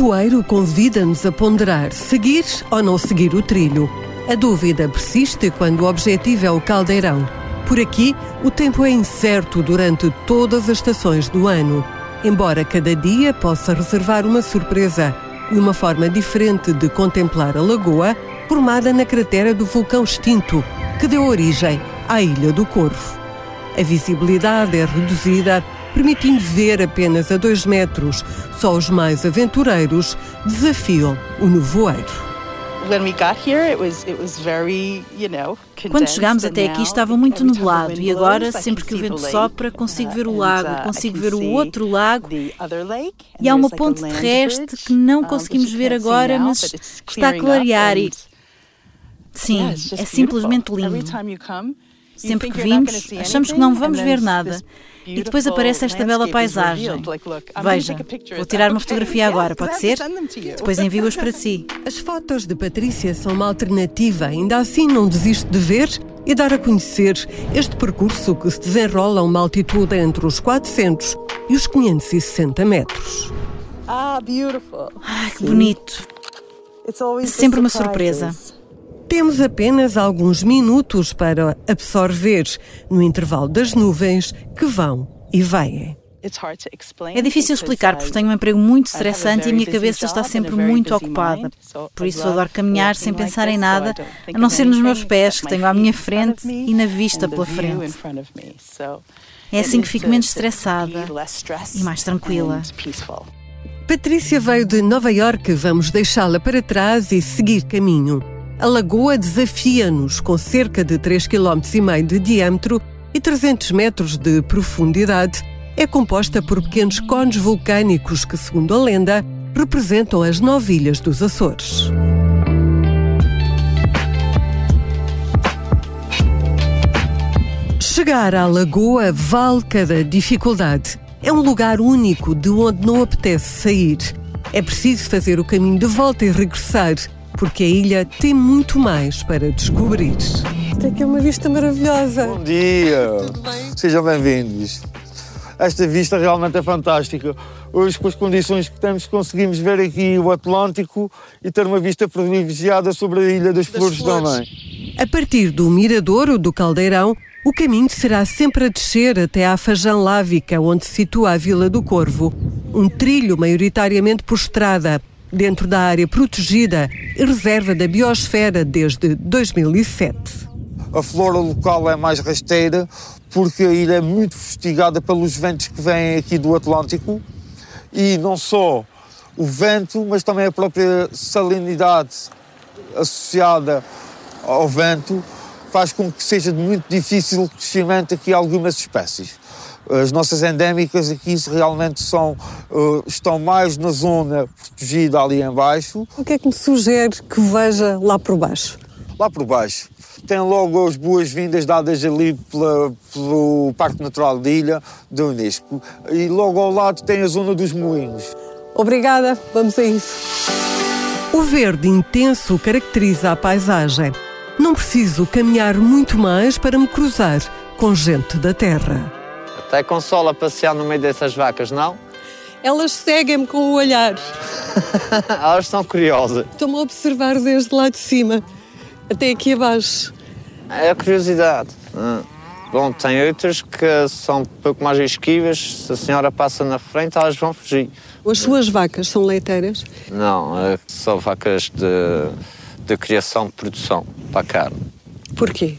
nevoeiro convida-nos a ponderar seguir ou não seguir o trilho. A dúvida persiste quando o objetivo é o caldeirão. Por aqui, o tempo é incerto durante todas as estações do ano, embora cada dia possa reservar uma surpresa e uma forma diferente de contemplar a lagoa formada na cratera do vulcão extinto, que deu origem à Ilha do Corvo. A visibilidade é reduzida, permitindo ver apenas a dois metros. Só os mais aventureiros desafiam o nevoeiro. Quando chegámos até aqui estava muito nublado e agora, sempre que o vento sopra, consigo ver o lago, consigo ver o outro lago e há uma ponte terrestre que não conseguimos ver agora, mas está a clarear e... Sim, é simplesmente lindo. Sempre que vimos, achamos que não vamos ver nada. E depois aparece esta bela paisagem. Veja, vou tirar uma fotografia agora, pode ser? Depois envio-as para si. As fotos de Patrícia são uma alternativa, ainda assim não desisto de ver e dar a conhecer este percurso que se desenrola a uma altitude entre os 400 e os 560 metros. Ah, beautiful. Ai, que bonito. Sempre uma surpresa. Temos apenas alguns minutos para absorver no intervalo das nuvens que vão e vêm. É difícil explicar porque tenho um emprego muito estressante e a minha cabeça está sempre muito ocupada. Por isso adoro caminhar sem pensar em nada, a não ser nos meus pés, que tenho à minha frente e na vista pela frente. É assim que fico menos estressada e mais tranquila. Patrícia veio de Nova York, vamos deixá-la para trás e seguir caminho. A lagoa desafia-nos com cerca de 3,5 km de diâmetro e 300 metros de profundidade. É composta por pequenos cones vulcânicos que, segundo a lenda, representam as nove ilhas dos Açores. Chegar à lagoa vale cada dificuldade. É um lugar único de onde não apetece sair. É preciso fazer o caminho de volta e regressar porque a ilha tem muito mais para descobrir. Tem aqui uma vista maravilhosa. Bom dia! Tudo bem? Sejam bem-vindos. Esta vista realmente é fantástica. Hoje, com as condições que temos, conseguimos ver aqui o Atlântico e ter uma vista privilegiada sobre a Ilha das, das Flores, Flores também. A partir do Miradouro do Caldeirão, o caminho será sempre a descer até à Fajã Lávica, onde se situa a Vila do Corvo. Um trilho maioritariamente por estrada, dentro da área protegida e reserva da biosfera desde 2007. A flora local é mais rasteira porque a ilha é muito fustigada pelos ventos que vêm aqui do Atlântico e não só o vento, mas também a própria salinidade associada ao vento faz com que seja muito difícil o crescimento aqui algumas espécies. As nossas endémicas aqui realmente são, uh, estão mais na zona protegida ali embaixo. O que é que me sugere que veja lá por baixo? Lá por baixo tem logo as boas-vindas dadas ali pela, pelo Parque Natural de Ilha da Unesco. E logo ao lado tem a zona dos moinhos. Obrigada, vamos a isso. O verde intenso caracteriza a paisagem. Não preciso caminhar muito mais para me cruzar com gente da terra. Até consola passear no meio dessas vacas, não? Elas seguem-me com o olhar. Elas são curiosas. Estão-me a observar desde lá de cima até aqui abaixo. É a curiosidade. Hum. Bom, tem outras que são um pouco mais esquivas. Se a senhora passa na frente, elas vão fugir. As suas vacas são leiteiras? Não, é são vacas de, de criação de produção para a carne. Porquê?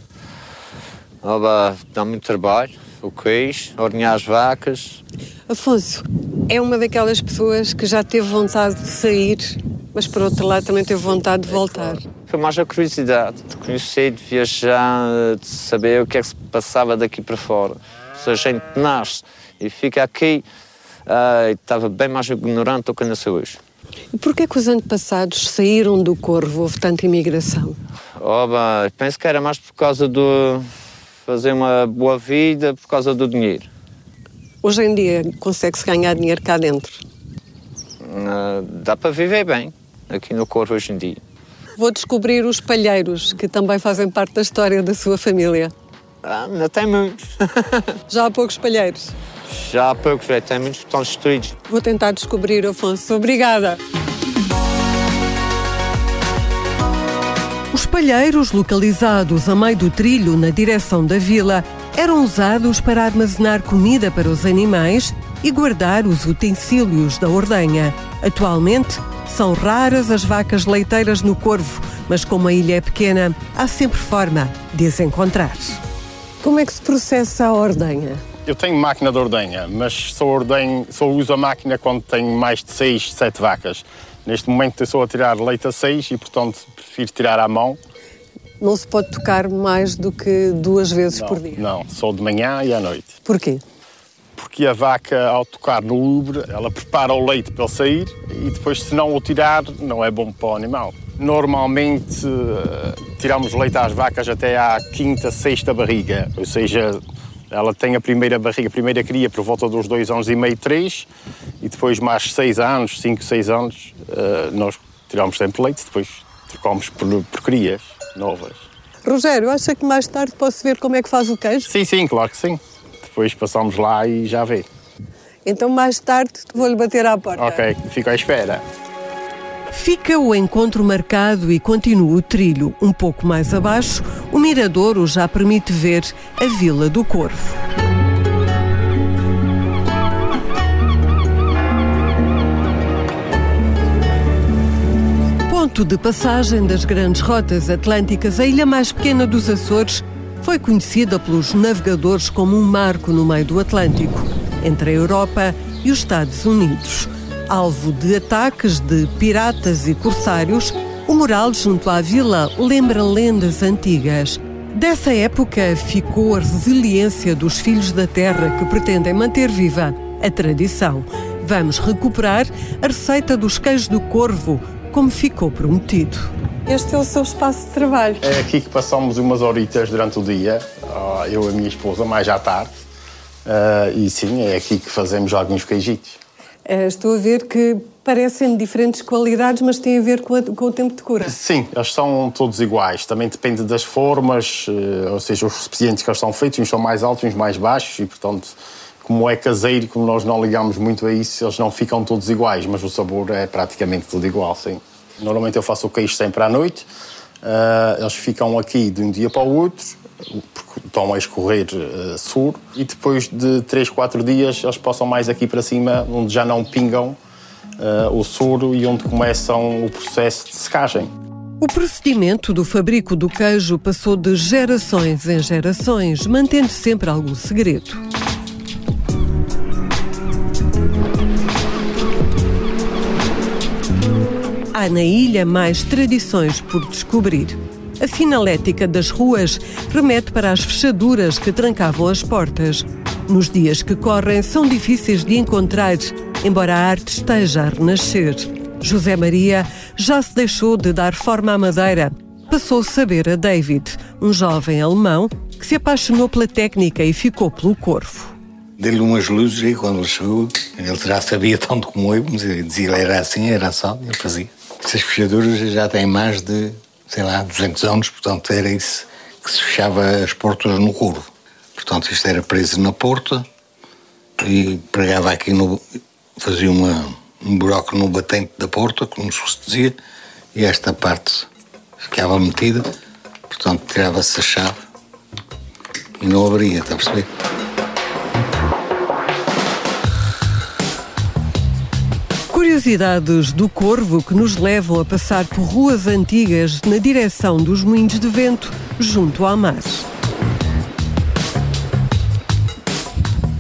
Ela dá muito trabalho o queijo, ordenhar as vacas. Afonso, é uma daquelas pessoas que já teve vontade de sair, mas por outro lado também teve vontade de voltar. Foi mais a curiosidade de conhecer, de viajar, de saber o que é que se passava daqui para fora. Se a gente nasce e fica aqui, uh, estava bem mais ignorante do que nasceu hoje. E porquê que os antepassados saíram do Corvo? Houve tanta imigração? Oh, penso que era mais por causa do, fazer uma boa vida por causa do dinheiro. Hoje em dia consegue-se ganhar dinheiro cá dentro? Uh, dá para viver bem aqui no Corvo hoje em dia. Vou descobrir os palheiros, que também fazem parte da história da sua família. Ah, ainda tem muitos. Já há poucos palheiros? Já há poucos, já tem muitos que estão destruídos. Vou tentar descobrir, Afonso. Obrigada. Os palheiros, localizados a meio do trilho na direção da vila, eram usados para armazenar comida para os animais e guardar os utensílios da ordenha. Atualmente, são raras as vacas leiteiras no Corvo, mas como a ilha é pequena, há sempre forma de as encontrar. Como é que se processa a ordenha? Eu tenho máquina de ordenha, mas só, ordenho, só uso a máquina quando tenho mais de 6, 7 vacas. Neste momento estou a tirar leite a 6 e, portanto, prefiro tirar à mão. Não se pode tocar mais do que duas vezes não, por dia? Não, só de manhã e à noite. Porquê? Porque a vaca, ao tocar no ubre, ela prepara o leite para ele sair e depois, se não o tirar, não é bom para o animal. Normalmente, eh, tiramos leite às vacas até à quinta, sexta barriga, ou seja, ela tem a primeira barriga, a primeira cria por volta dos dois anos e meio, três, e depois mais seis anos, cinco, seis anos, eh, nós tiramos sempre leite, depois trocamos por, por crias novas. Rogério, acha que mais tarde posso ver como é que faz o queijo? Sim, sim, claro que sim. Depois passamos lá e já vê. Então mais tarde vou-lhe bater à porta. Ok, fico à espera. Fica o encontro marcado e continua o trilho. Um pouco mais abaixo, o miradouro já permite ver a Vila do Corvo. Ponto de passagem das grandes rotas atlânticas, a ilha mais pequena dos Açores foi conhecida pelos navegadores como um marco no meio do Atlântico, entre a Europa e os Estados Unidos. Alvo de ataques de piratas e corsários, o mural junto à vila lembra lendas antigas. Dessa época ficou a resiliência dos filhos da terra que pretendem manter viva a tradição. Vamos recuperar a receita dos queijos do corvo, como ficou prometido. Este é o seu espaço de trabalho. É aqui que passamos umas horitas durante o dia, ah, eu e a minha esposa, mais à tarde. Ah, e sim, é aqui que fazemos alguns queijitos. Eh, estou a ver que parecem diferentes qualidades, mas têm a ver com, a, com, o tempo de cura. Sim, eles são todos iguais. Também depende das formas, eh, ou seja, os recipientes que eles são feitos, uns são mais altos, uns mais baixos, e portanto, como é caseiro, como nós não ligamos muito a isso, eles não ficam todos iguais, mas o sabor é praticamente tudo igual, sim. Normalmente eu faço o queijo sempre à noite. Uh, eles ficam aqui de um dia para o outro, porque estão a escorrer uh, e depois de 3, 4 dias eles passam mais aqui para cima, onde já não pingam uh, o soro e onde começam o processo de secagem. O procedimento do fabrico do queijo passou de gerações em gerações, mantendo sempre algum segredo. Há na ilha mais tradições por descobrir. A finalética das ruas remete para as fechaduras que trancavam as portas. Nos dias que correm, são difíceis de encontrar, embora a arte esteja a renascer. José Maria já se deixou de dar forma à madeira. Passou a saber a David, um jovem alemão que se apaixonou pela técnica e ficou pelo corvo. Dei-lhe umas luzes e quando ele chegou, ele já sabia tanto como eu, mas dizia que era assim, era só, ele fazia. Essas fechaduras já têm mais de, sei lá, 200 anos, portanto era isso que se fechava as portas no curvo. Portanto, isto era preso na porta e pregava aqui no. fazia uma, um buraco no batente da porta, como se dizia, e esta parte ficava metida, portanto tirava-se a chave e não abria, está a perceber? Curiosidades do Corvo que nos levam a passar por ruas antigas na direção dos moinhos de vento, junto ao mar.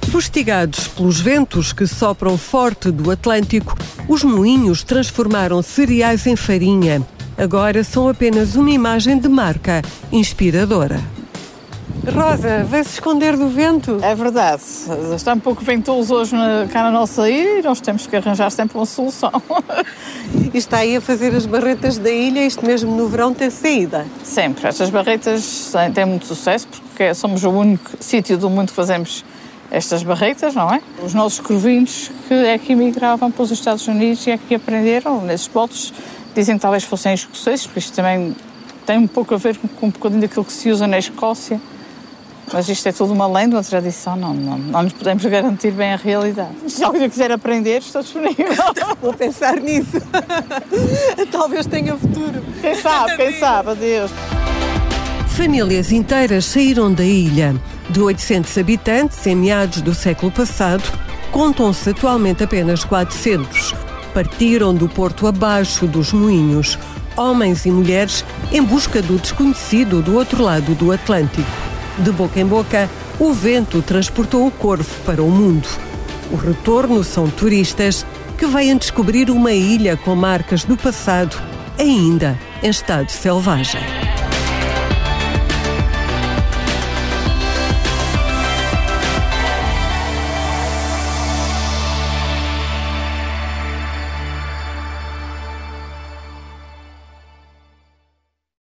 Fustigados pelos ventos que sopram forte do Atlântico, os moinhos transformaram cereais em farinha. Agora são apenas uma imagem de marca inspiradora. Rosa, vai-se esconder do vento? É verdade. Está um pouco ventoso hoje cá na nossa ilha e nós temos que arranjar sempre uma solução. E está aí a fazer as barretas da ilha, isto mesmo no verão tem saída? Sempre. Estas barretas têm muito sucesso porque somos o único sítio do mundo que fazemos estas barretas, não é? Os nossos corvinhos que é que emigravam para os Estados Unidos e é que aprenderam nesses botes, dizem que talvez fossem escoceses, porque isto também tem um pouco a ver com um bocadinho daquilo que se usa na Escócia Mas isto é tudo uma lenda, uma tradição, não, não, não nos podemos garantir bem a realidade. Se alguém quiser aprender, estou disponível. Vou pensar nisso. Talvez tenha futuro. Quem sabe, quem sabe, adeus. Famílias inteiras saíram da ilha. De 800 habitantes, em meados do século passado, contam-se atualmente apenas 400. Partiram do porto abaixo dos moinhos, homens e mulheres em busca do desconhecido do outro lado do Atlântico. De boca em boca, o vento transportou o corvo para o mundo. O retorno são turistas que vêm descobrir uma ilha com marcas do passado, ainda em estado selvagem.